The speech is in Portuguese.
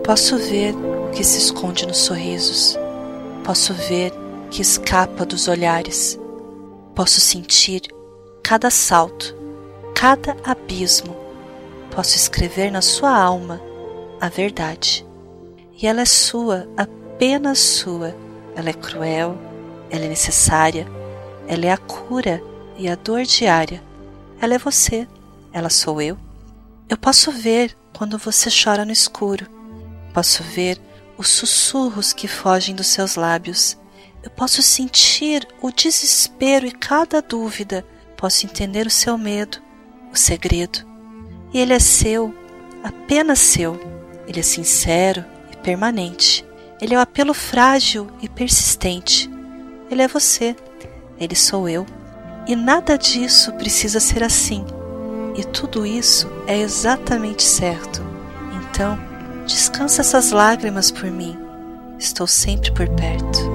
posso ver o que se esconde nos sorrisos. Posso ver o que escapa dos olhares. Posso sentir cada salto, cada abismo. Posso escrever na sua alma a verdade. E ela é sua, apenas sua. Ela é cruel, ela é necessária, ela é a cura e a dor diária. Ela é você, ela sou eu. Eu posso ver quando você chora no escuro. Posso ver os sussurros que fogem dos seus lábios. Eu posso sentir o desespero e cada dúvida. Posso entender o seu medo, o segredo. E ele é seu, apenas seu. Ele é sincero e permanente. Ele é o apelo frágil e persistente. Ele é você. Ele sou eu. E nada disso precisa ser assim. E tudo isso é exatamente certo. Então, descansa essas lágrimas por mim. Estou sempre por perto.